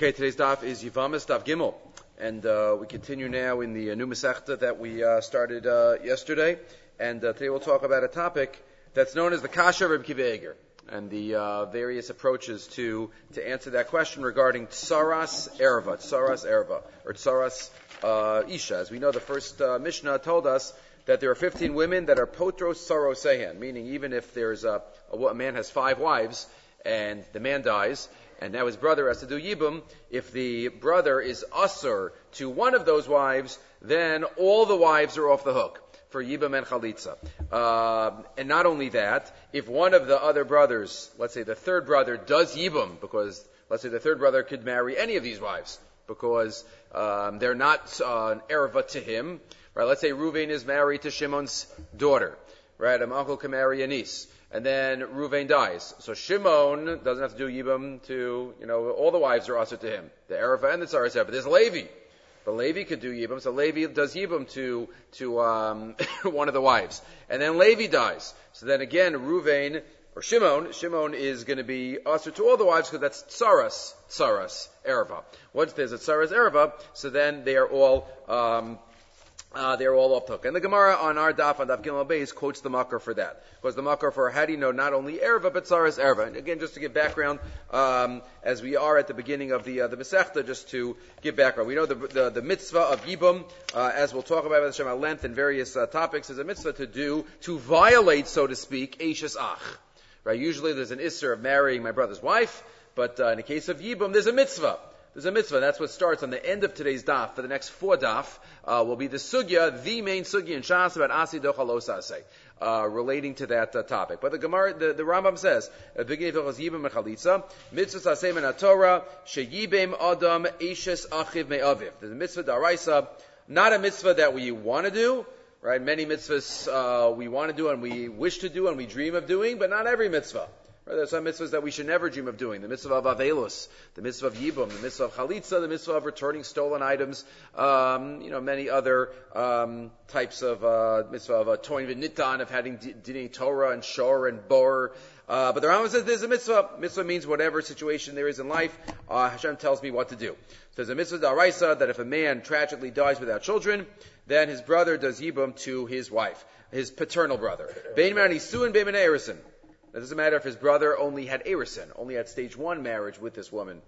Okay, today's daf is Yivamis Daf Gimel, and uh, we continue now in the uh, new Masechta that we uh, started uh, yesterday, and uh, today we'll talk about a topic that's known as the Kasha Reb Kivayger, and the uh, various approaches to to answer that question regarding Tsaras Erva, Tsaras Erva, or Tsaras Isha. As we know, the first Mishnah told us that there are 15 women that are potros saro sehan, meaning even if there's a, a, a man has five wives and the man dies, and now his brother has to do yibum. If the brother is usher to one of those wives, then all the wives are off the hook for yibum and chalitza. Uh, and not only that, if one of the other brothers, let's say the third brother, does yibum, because let's say the third brother could marry any of these wives, because um, they're not uh, an erva to him. Right? Let's say Ruvain is married to Shimon's daughter. Right? An uncle can marry a niece and then Ruvain dies. So Shimon doesn't have to do Yibam to, you know, all the wives are also to him. The Arava and the Tsaras But There's Levi. But Levi could do Yibam, so Levi does Yibam to, to, um, one of the wives. And then Levi dies. So then again, Ruvain, or Shimon, Shimon is to be also to all the wives because that's Tsaras, Tsaras, Ereva. Once there's a Tsaras Ereva, so then they are all, um, uh, they're all off hook. And the Gemara on our daf on daf Gimel Beis quotes the makar for that. Because the makar for how do you know not only erva but saras erva. And again, just to give background, um, as we are at the beginning of the uh, the Masechta, just to give background. We know the the, the mitzvah of yibum, uh, as we'll talk about Hashem at length in various uh, topics, is a mitzvah to do to violate, so to speak, eishes ach. Right? Usually, there's an isser of marrying my brother's wife, but uh, in the case of yibum, there's a mitzvah there's a mitzvah. That's what starts on the end of today's daf. For the next four daf uh, will be the sugya, the main sugya in Shas about asi dochalosase, uh, relating to that uh, topic. But the Gemara, the, the Rambam says, "Begin yibim mechalitza mitzvah tasem in Torah sheyibim adam ishes achiv me'aviv." There's a mitzvah daraisa, not a mitzvah that we want to do. Right? Many mitzvahs uh, we want to do and we wish to do and we dream of doing, but not every mitzvah. Right? There are some mitzvahs that we should never dream of doing. The mitzvah of Avelus, the mitzvah of Yibum, the mitzvah of Chalitza, the mitzvah of returning stolen items, um, you know, many other um, types of uh, mitzvah of uh, Toin V'Nitan, of having Dinei Torah and Shor and Bor. Uh, but the Rambam says there's a mitzvah. Mitzvah means whatever situation there is in life, uh, Hashem tells me what to do. So there's a mitzvah daraisa that if a man tragically dies without children, then his brother does yibum to his wife, his paternal brother. Bein man isuin, bein man it doesn't matter if his brother only had erison, only had stage one marriage with this woman.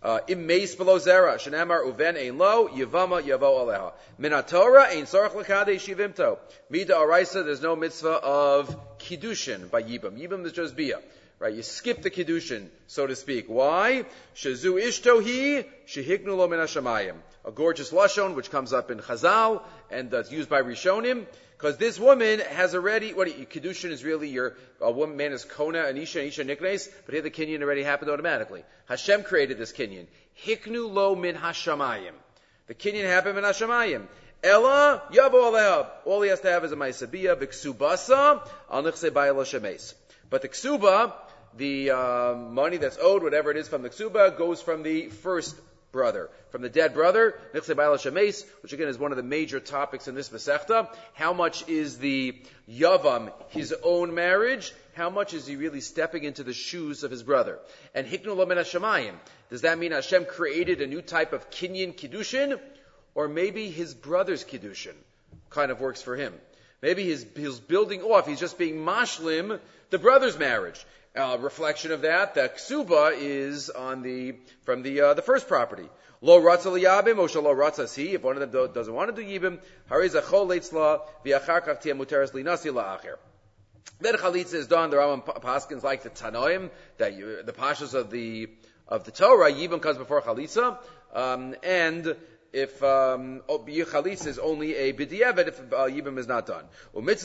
Uh, Immeis below zera, shenamar uven ein lo, yavama yavo aleha. Minatora ein shivimto. Mida araisa, there's no mitzvah of kiddushin by yibam. Yibam is just bia. Right, you skip the kiddushin, so to speak. Why? Shazu ishtohi shehiknu lo min A gorgeous lashon which comes up in Chazal and that's used by Rishonim. Because this woman has already, what, Kedushin is really your, a woman, man is Kona, Anisha, Anisha, Niknes, but here the Kinyan already happened automatically. Hashem created this Kinyan. Hiknu lo min Hashamayim. The Kinyan happened min Hashamayim. Ella, yabo aleha. All he has to have is a Maisabiyah, Viksubasa, al nichse bayala shemes. But the Ksuba, the uh, money that's owed, whatever it is from the Ksuba, goes from the first brother. From the dead brother, which again is one of the major topics in this Masechta. How much is the Yavam, his own marriage? How much is he really stepping into the shoes of his brother? And Hiknu Lamen Hashemayim. Does that mean Hashem created a new type of Kinyan Kiddushin? Or maybe his brother's Kiddushin kind of works for him. Maybe he's, he's building off, he's just being mashlim the brother's marriage uh, reflection of that, the ksuba is on the from the uh, the first property. Lo ratza liyabim, or lo ratza si. If one of them doesn't want to do yibim, hariza chol leitzla v'achar kach tia muteres linasi la'acher. Then chalitza is done. The Rambam Paskins like the Tanoim, that you, the pashas of the of the Torah, yibim comes before chalitza, um, and if um, Chalitza is only a b'diavad if uh, Yibam is not done. It's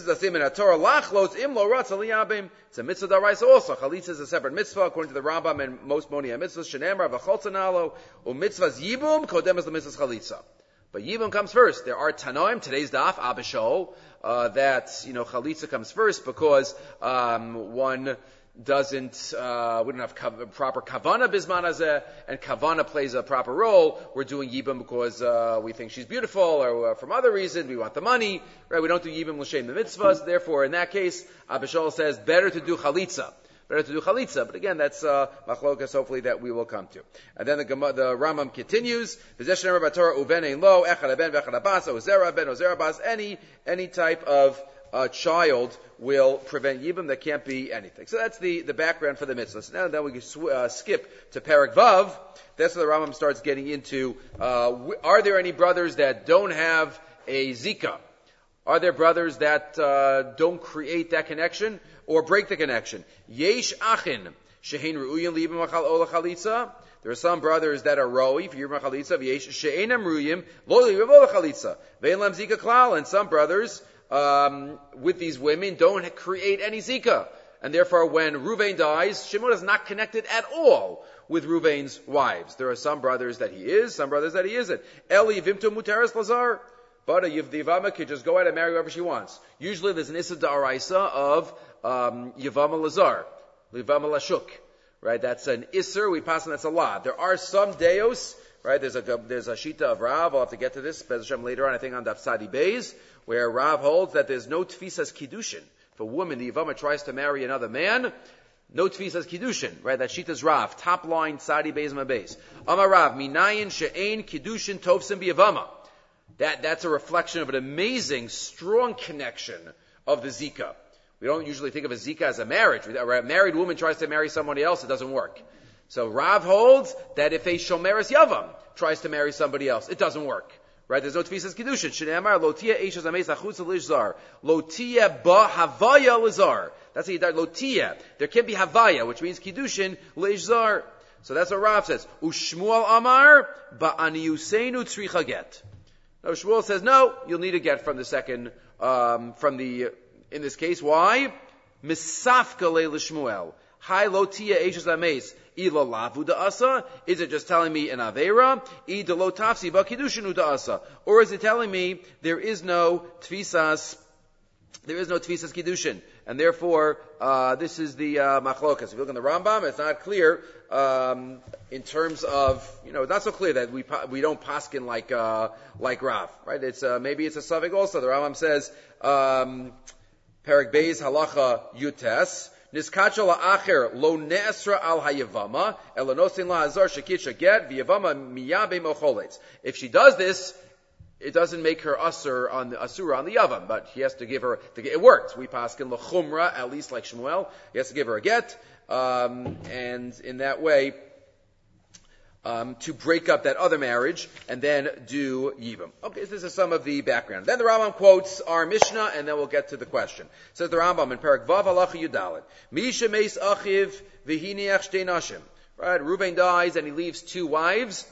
a mitzvah daraisa also. Chalitza is a separate mitzvah according to the Rambam and most monia mitzvahs. Shenemar v'cholzanalo. U'mitzvahs yibum kodem is the mitzvahs chalitza. But Yibum comes first. There are Tanoim, today's daf, Abba Shaul, uh, that, you know, Chalitza comes first because, um, one, doesn't, uh, we don't have kav- proper kavana bisman and kavana plays a proper role. We're doing yibam because uh, we think she's beautiful, or uh, from other reasons we want the money, right? We don't do yibam l'shem the mitzvahs. Therefore, in that case, Abba Shaul says better to do chalitza. better to do chalitza. But again, that's uh, machlokas. Hopefully, that we will come to. And then the the Rambam continues. Any any type of uh, child will prevent yibum. There can't be anything. So that's the, the background for the mitzvahs. Now then we can sw- uh, skip to Parak Vav. That's where the Rambam starts getting into, uh, w- are there any brothers that don't have a zika? Are there brothers that uh, don't create that connection or break the connection? Yesh achin shehein ru'uyin libim ola chalitza. There are some brothers that are roi for yibim chalitza. Yesh she'enam ru'yim lo libim ola chalitza. Ve'en lam zika klal. And some brothers um, with these women don't create any zika. And therefore, when Ruvain dies, Shimon is not connected at all with Ruvain's wives. There are some brothers that he is, some brothers that he isn't. Eli vimto muteris lazar. But a Yivama could just go out and marry whoever she wants. Usually there's an Issa Da'araisa of um, Yivama Lazar, Yivama Lashuk. Right? That's an Isser, we pass on that's a lot. There are some Deos, right? There's a, there's a Shita of Rav, I'll have to get to this, Bez later on, I think on Dafsadi Beis, where Rav holds that there's no Tfisas Kiddushin. If a woman, the Yivama, tries to marry another man, no tfisas kiddushin, right? That shita's Rav, top line, sadi beis ma beis. Amar Rav, minayin she'ein kiddushin tovsim biyavama. That, that's a reflection of an amazing, strong connection of the Zika. We don't usually think of a Zika as a marriage. A married woman tries to marry somebody else, it doesn't work. So Rav holds that if a Shomeris Yavam tries to marry somebody else, it doesn't work. Right? There's no tefisas kiddushin. Shneimar lotia eishes ames achutz lizar. Lotia ba havaya lizar. That's how you start. Lotia. There can be havaya, which means kiddushin lizar. So that's what Rav says. Ushmuel amar ba aniyusenu tzricha get. No, Shmuel says no. You'll need a get from the second, um, from the in this case. Why? Misafka le Shmuel. Hi lotia eishes ames. Ila lavu? Is it just telling me an avera? I de lo tafsi ba kiddushin asa? Or is it telling me there is no tvisas, there is no tvisas kiddushin? And therefore, uh, this is the uh, machlokas. If you look in the Rambam, it's not clear um, in terms of you know, it's not so clear that we we don't paskin like uh, like Rav, right? It's uh, maybe it's a suffix also. The Rambam says um, Perik Beis halacha yutes Lo al hayavama, miyabe. If she does this, it doesn't make her usur on the asura on the yavam, but he has to give her. The, it works. We pass paskin lechumra at least like Shmuel. He has to give her a get, um, and in that way, um, to break up that other marriage and then do Yibam. Okay, so this is some of the background. Then the Rambam quotes our Mishnah, and then we'll get to the question. Says the Rambam in Parak Vav Halacha Yudalit, Misha Meis Achiv Vihiniach Shtei Nashim. Right, Reuben dies and he leaves two wives.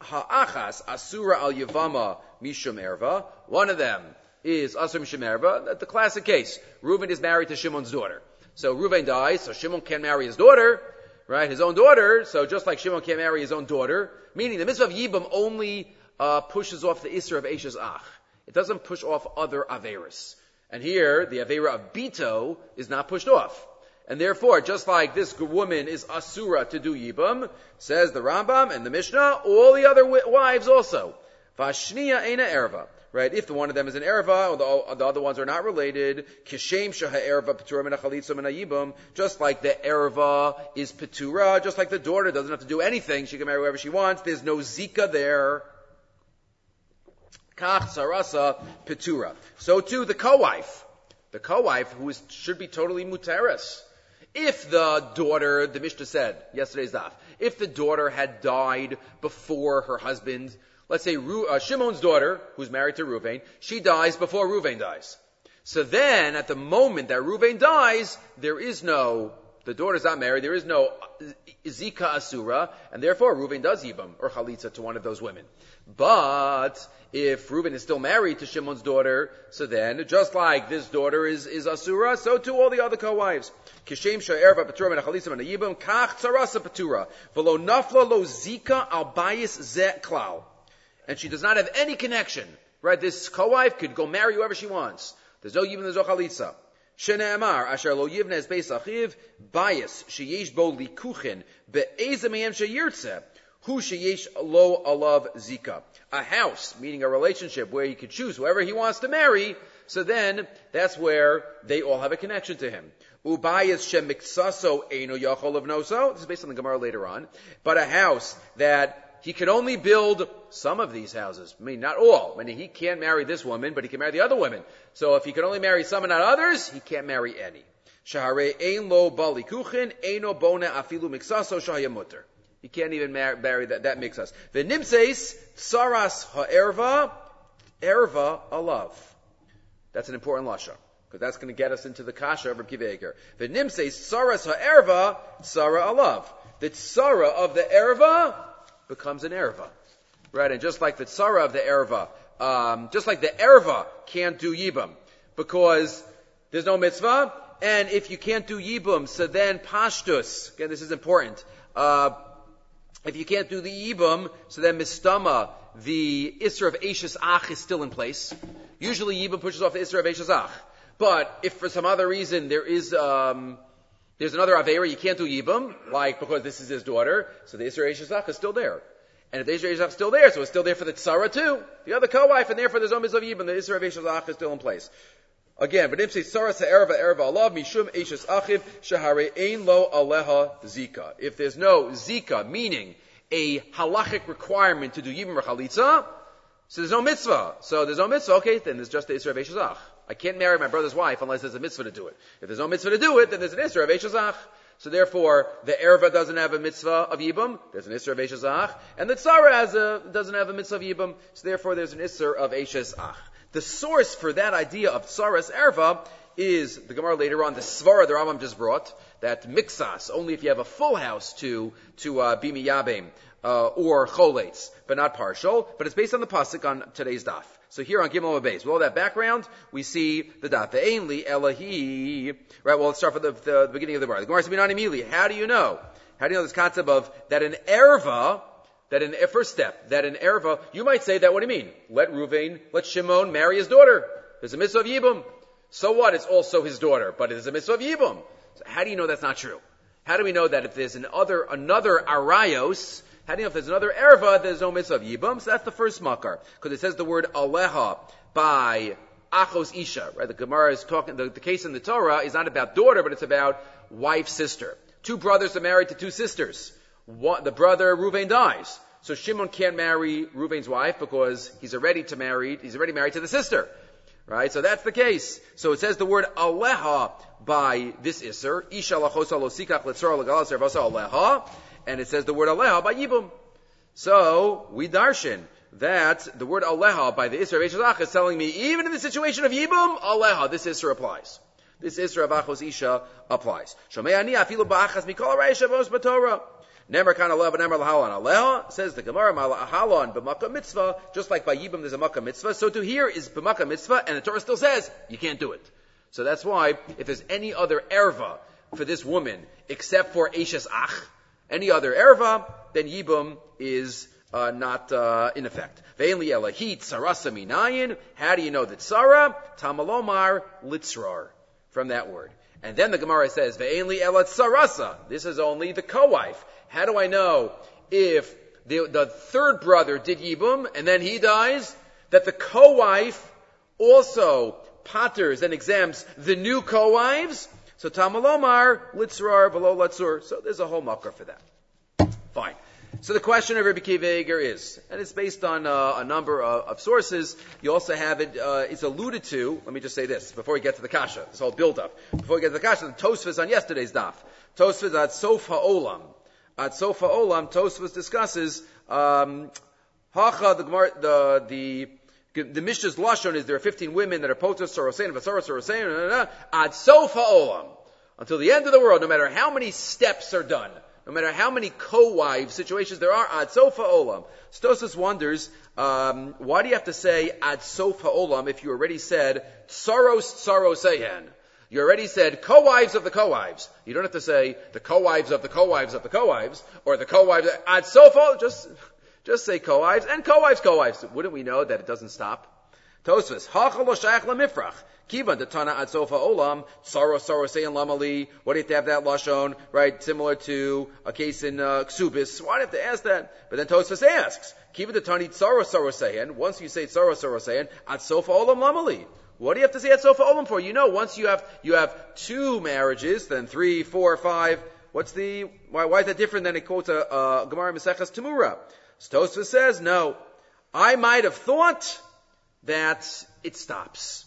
Ha'achas Asura al Yavama Mishum Erva. One of them is Asur Mishum Erva. The classic case. Reuben is married to Shimon's daughter. So Reuben dies, so Shimon can marry his daughter, right? His own daughter. So just like Shimon can't marry his own daughter, meaning the mitzvah of Yibam only uh, pushes off the Isra of Eshes Ach. It doesn't push off other Averis. And here, the Avera of Bito is not pushed off. And therefore, just like this woman is Asura to do Yibam, says the Rambam and the Mishnah, all the other wives also. Vashnia Ena Erva right? If the one of them is an erva, or the, the other ones are not related, kishem shaha erva petura min just like the erva is petura, just like the daughter doesn't have to do anything, she can marry whoever she wants, there's no zika there. Kach sarasa petura. So too the co-wife, the co-wife who is, should be totally muteris. If the daughter, the Mishnah said, yesterday's daf, if the daughter had died before her husband let's say uh, Shimon's daughter, who's married to Ruvain, she dies before Ruvain dies. So then, at the moment that Ruvain dies, there is no, the daughter's not married, there is no Zika Asura, and therefore Ruvain does Yibam, or Chalitza to one of those women. But, if Reuben is still married to Shimon's daughter, so then, just like this daughter is, is Asura, so too all the other co-wives. Kishem sha'erva patura min achalisim and kach tzarasa patura, velo nafla lo zika al bayis ze klal and she does not have any connection, right? This co-wife could go marry whoever she wants. There's no yivna, there's no chalitza. Shene'amar, asher lo yivna es beis achiv, bias, sheyesh bo likuchin, be'ezem meyem sheyirtze, hu sheyesh lo alav zika. A house, meaning a relationship where he could choose whoever he wants to marry, so then that's where they all have a connection to him. Ubayas shemiksaso eno yachol of noso. This is based on the Gemara later on. But a house that he can only build some of these houses. I mean, not all. I mean, he can't marry this woman, but he can marry the other women. So if he can only marry some and not others, he can't marry any. Shahare ein lo bali kuchin, eno bona afilu miksaso shahayamutter. He can't even marry that, that makes us. V'nimseis saras ha'erva, erva alav. That's an important lasha. Because that's going to get us into the kasha of Rabbi Kiva The nim says, Saras ha'erva, Sarah alav. The tsara of the erva becomes an erva. Right? And just like the tsara of the erva, um, just like the erva can't do yibam, because there's no mitzvah, and if you can't do yibum, so then pashtus, again this is important, uh, if you can't do the yibum, so then mistama, the isra of Ashes Ach is still in place. Usually yibum pushes off the isra of Ashes Ach. But if for some other reason there is, um, there's another Avera, you can't do Yibam, like because this is his daughter, so the Isra Shazach is still there. And if the Isra Shazach is still there, so it's still there for the Tzara too, the other co-wife, and therefore there's no of Yibam, the Isra Shazach is still in place. Again, but if say Tzara Sa'erva Erva Alav Mishum Achiv Shahare Lo Aleha Zika. If there's no Zika, meaning a halachic requirement to do Yibam or Chalitza, so there's no mitzvah. So there's no mitzvah, okay, then there's just the Isra Shazach. I can't marry my brother's wife unless there's a mitzvah to do it. If there's no mitzvah to do it, then there's an Isra of Eshazach. So therefore, the Erva doesn't have a mitzvah of Yibam, there's an Isra of Eshazach, and the Tzara has a, doesn't have a mitzvah of Yibam, so therefore there's an Isra of Eshazach. The source for that idea of Tzaras Erva is the Gemara later on, the Svara the Rambam just brought, that mixas, only if you have a full house to, to, uh, be miyabim, uh, or choletz, but not partial, but it's based on the pasuk on today's daf. So here on Gimel Beis, with all that background, we see the daf. The ainly elahi. Right. Well, let's start from the, the, the beginning of the bar. The Gemara says, immediately. How do you know? How do you know this concept of that an erva, that an first step, that an erva, you might say that. What do you mean? Let Ruvain, let Shimon marry his daughter. There's a mitzvah of yibum. So what? It's also his daughter, but it is a mitzvah of yibum. So how do you know that's not true? How do we know that if there's another another arayos, how if there's another erva, there's no mitzvah of yibum? So that's the first makar. Because it says the word aleha by achos isha, right? The Gemara is talking, the, the case in the Torah is not about daughter, but it's about wife, sister. Two brothers are married to two sisters. One, the brother, Ruvain, dies. So Shimon can't marry Ruvain's wife because he's already to married, he's already married to the sister. Right? So that's the case. So it says the word aleha by this iser. Isha lachosa lo sikach letzor aleha and it says the word aleha by yibum. So we darshan that the word aleha by the isra of is telling me even in the situation of yibum aleha this isra applies. This isra of achos isha applies. Shomei afilu ba'achas mikol reisha vos b'torah. Nemer kan aleha nemer lahalon aleha says the Gemara malahalon b'makkah mitzvah just like by yibum there's a makkah mitzvah so to here is b'makkah mitzvah and the Torah still says you can't do it. So that's why if there's any other erva for this woman except for Ashes Ach, any other erva, then yibum is uh, not uh, in effect. Ve'enli elahit sarasa minayin. How do you know that sarah? Tamalomar litzrar. From that word. And then the Gemara says, Ve'enli elat sarasa. This is only the co-wife. How do I know if the, the third brother did yibum and then he dies, that the co-wife also potters and exempts the new co-wives? So Tamalomar, Litzrar, below Latzur. So there's a whole makar for that. Fine. So the question of Rabbi Kiva is, and it's based on uh, a number of, of, sources. You also have it, uh, it's alluded to, let me just say this, before we get to the Kasha, this whole build-up. Before we get to the Kasha, the Tosfos on yesterday's daf. Tosfos at Sofa Olam. At Sofa Olam, Tosfos discusses, um, Hacha, the, the, the the Mishnah's lashon is there are 15 women that are potos sorosein, vasaros sorosein, ad sofa olam. Until the end of the world, no matter how many steps are done, no matter how many co-wife situations there are, ad sofa olam. Stosis wonders, um, why do you have to say ad sofa olam if you already said tsaros tsarosehen? You already said co-wives of the co-wives. You don't have to say the co-wives of the co-wives of the co-wives, or the co-wives, ad sofa, just, just say co-wives, and co-wives, co-wives. Wouldn't we know that it doesn't stop? Tosfos, hachal lo shayach lemifrach. Kiva Tana ad sofa olam, sorrow, sorrow, say in lamali. What do you have to have that lashon, right? Similar to a case in uh, Ksubis. Why do you have to ask that? But then Tosfos asks, Kiva Tani sorrow, sorrow, sayin. Once you say sorrow, sorrow, sayin, ad sofa olam lamali. What do you have to say at sofa olam for? You know, once you have you have two marriages, then three, four, five. What's the why? Why is that different than it quotes a, a Gemara Maseches Tamura? Tosfos says no. I might have thought that it stops.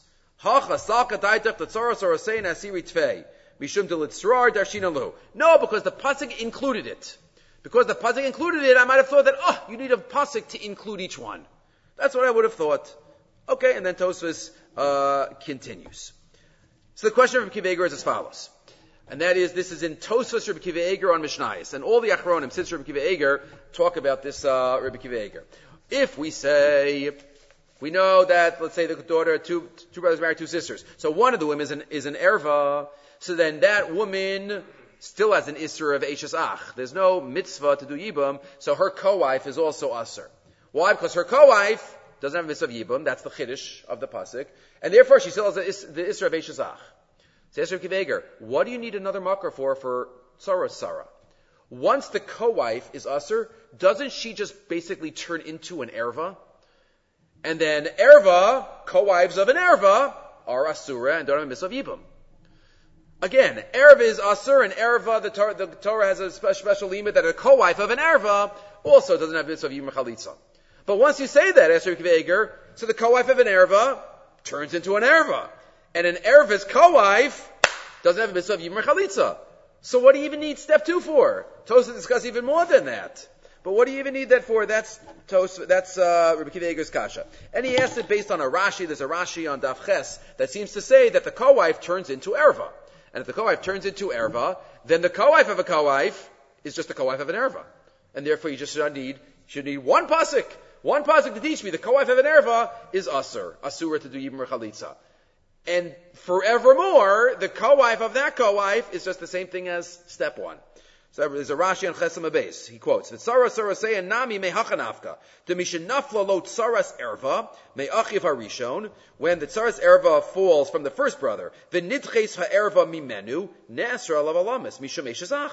No, because the pasuk included it. Because the pasuk included it, I might have thought that, oh, you need a pasuk to include each one. That's what I would have thought. Okay, and then Tosfos uh, continues. So the question of Rabbi is as follows. And that is, this is in Tosfos Rabbi Kiva Eger on Mishnayos. And all the Achronim, since Rabbi Kiva Eger, talk about this uh, Rabbi Kiva Eger. If we say we know that, let's say, the daughter, two, two brothers married two sisters. So one of the women is an, is an erva. So then that woman still has an isser of Eishes Ach. There's no mitzvah to do Yibam, so her co-wife is also Aser. Why? Because her co-wife doesn't have a mitzvah of that's the Chiddush of the Pasuk, and therefore she still has the, the isser of Eishes Ach. So Esher Kiveger, what do you need another makar for, for Sarah Sarah? Once the co-wife is Aser, doesn't she just basically turn into an erva? And then erva, co-wives of an erva, are asura and don't have mitzvah of yibum. Again, erva is asur and erva, the Torah, the Torah has a special, special limit that a co-wife of an erva also doesn't have mitzvah of yibum chalitza. But once you say that, Esther Kveger, so the co-wife of an erva turns into an erva. And an erva's co-wife doesn't have a mitzvah of yibum chalitza. So what do you even need step two for? Tosa discuss even more than that. But what do you even need that for? That's Tos, that's uh, Rabbi kasha. And he asked it based on a Rashi. There's a Rashi on Daf Ches that seems to say that the co-wife turns into erva. And if the co-wife turns into erva, then the co-wife of a co-wife is just the co-wife of an erva. And therefore you just should need, should need one pasuk. One pasuk to teach me the co-wife of an erva is asur. Asura to do yibim chalitza. And forevermore, the co-wife of that co-wife is just the same thing as step one. So there's a Rashi on Chesam base. He quotes, "The tzara tzara nami mehachanafka to mishenafla lo tzaras erva me'achiv harishon when the tzaras erva falls from the first brother the nidches ha'erva mimenu nesra lavalamis mishameshazach."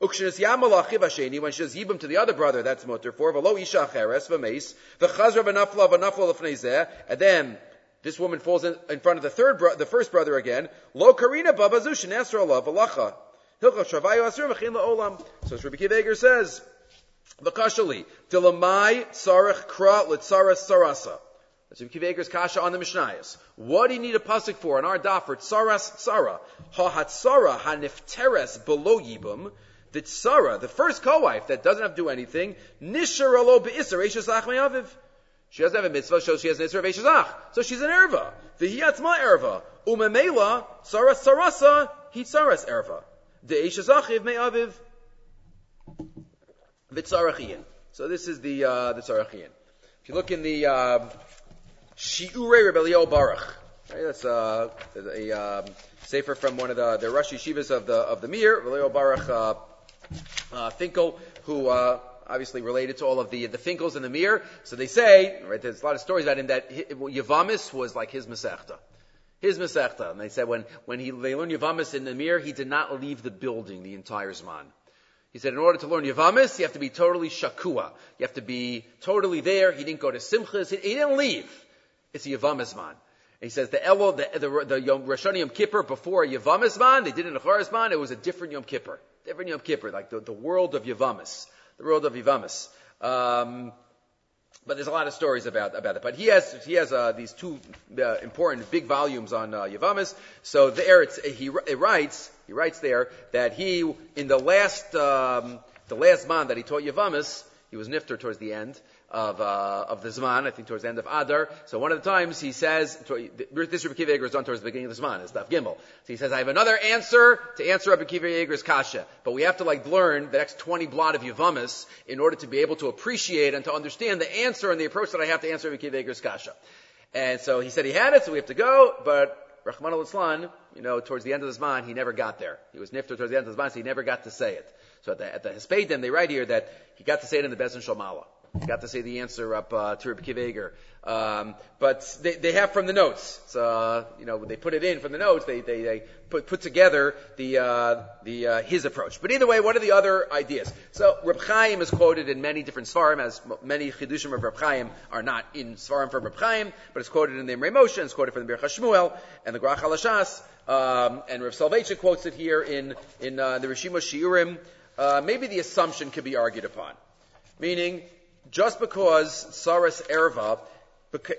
Ukshenes yamal achiv hasheni when she says yibum to the other brother that's mutter for v'lo isha cheres v'meis v'chazra v'nafla v'nafla l'fnei and then this woman falls in, in front of the third, bro- the first brother again. Lo karina babazu shenesra alav Hilchah Shavayu Asur Mechin La'olam. So Rabbi Kiva Eger says, V'kashali, Dilamai Tzarech Kra L'Tzaras Sarasa. That's Rabbi Kiva Eger's kasha on the Mishnayos. What do you need a pasuk for? On our daf for Tzaras Tzara. Ha-Hatzara Ha-Nifteres Below Yibum. The Tzara, the first co-wife that doesn't have to do anything, Nishar Be'isar Eishes Aviv. She doesn't have a mitzvah, so she has an Isra Veishazach. So she's an erva. The V'hiyatzma erva. Umemela, saras sarasa, hitzaras erva. The Eishazachiv may aviv v'tzarachiyin. So this is the uh, the tzarachiyin. If you look in the uh, Shiurei Reb Elya Baruch, right, that's uh, a um, sefer from one of the the Rosh Yeshivas of the of the Mir, Reb Elya Baruch uh, uh, Finkel, who uh, obviously related to all of the the Finkels in the Mir. So they say, right, there's a lot of stories about him that Yavamis was like his Masechta. His Masechta. And they said when, when he, they learned Yavamis in the Mir, he did not leave the building the entire Zman. He said in order to learn Yavamis, you have to be totally shakua. You have to be totally there. He didn't go to Simchas. He, he didn't leave. It's a Yavamis man. he says the Elul, the, the, the Yom, Rosh Yom Kippur before Yavamis man, they did it in Acharis man, it was a different Yom Kippur. Different Yom Kippur, like the, the world of Yavamis. The world of Yavamis. Um, but there's a lot of stories about about it. But he has he has uh, these two uh, important big volumes on uh, Yavamis. So there, it's, he it writes he writes there that he in the last um, the last man that he taught Yavamis, he was nifter towards the end of uh, of the Zman, I think towards the end of Adar. So one of the times he says, this Rabbi Kiva is done towards the beginning of the Zman, it's Daf Gimel. So he says, I have another answer to answer Rabbi Kiva Eger's kasha, but we have to like learn the next 20 blot of Yavamis in order to be able to appreciate and to understand the answer and the approach that I have to answer Rabbi Kiva Eger's kasha. And so he said he had it, so we have to go, but Rachmana litzlan, you know, towards the end of the Zman, he never got there. He was nifter towards the end of the Zman, so he never got to say it. So at the, at the Hispedim, they write here that he got to say it in the Bezin Shalmala. Got to say the answer up uh, to Reb Kiveger. Um, but they, they have from the notes. So, uh, you know, they put it in from the notes. They, they, they put, put together the, uh, the, uh, his approach. But either way, what are the other ideas? So, Reb Chaim is quoted in many different Svarim, as many Chidushim of Reb Chaim are not in Svarim from Reb Chaim, but it's quoted in the Imre Moshe, it's quoted from the Bir Shmuel, and the Grach HaLashas, um, and Reb Soloveitchik quotes it here in, in, uh, the Rishima Shiurim. Uh, maybe the assumption could be argued upon. Meaning, just because Saras Erva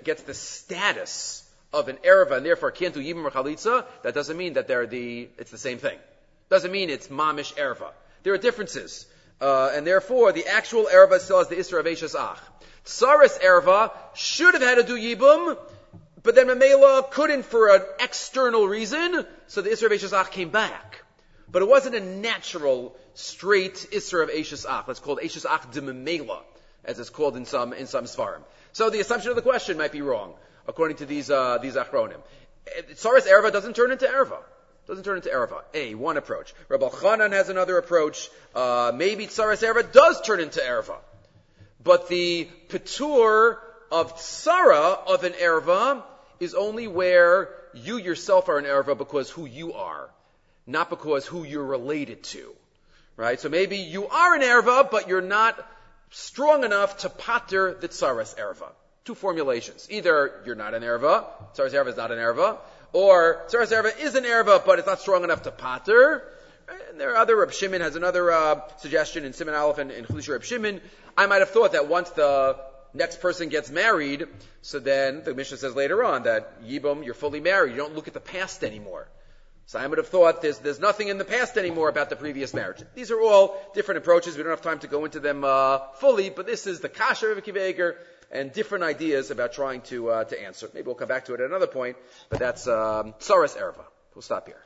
gets the status of an Erva and therefore can't do Yibam or Chalitza, that doesn't mean that they're the, it's the same thing. Doesn't mean it's Mamish Erva. There are differences. Uh, and therefore, the actual Erva still has the Isra of Eishes Ach. Saras Erva should have had to do Yibum, but then Mamela couldn't for an external reason, so the Isra of Eishes Ach came back. But it wasn't a natural, straight Isra of Eishes Ach. That's called Eishes Ach de Mamela as it's called in some in some svarim. So the assumption of the question might be wrong, according to these uh, these achronim. Tsaras erva doesn't turn into erva. Doesn't turn into erva. A one approach. Rabbi Chanan has another approach. Uh, maybe tsaras erva does turn into erva, but the patur of tsara of an erva is only where you yourself are an erva because who you are, not because who you're related to. Right? So maybe you are an erva, but you're not strong enough to pater the tsaras erva. Two formulations. Either you're not an erva, tsaras erva is not an erva, or tsaras erva is an erva, but it's not strong enough to pater. And there are other, Reb Shimon has another uh, suggestion in Siman Aleph and in Chalisha Reb Shimon. I might have thought that once the next person gets married, so then the Mishnah says later on that Yibum, you're fully married. You don't look at the past anymore. So I would have thought there's, there's nothing in the past anymore about the previous marriage. These are all different approaches. We don't have time to go into them uh, fully, but this is the kasher of Akiva and different ideas about trying to uh, to answer. Maybe we'll come back to it at another point, but that's um, Saras Erva. We'll stop here.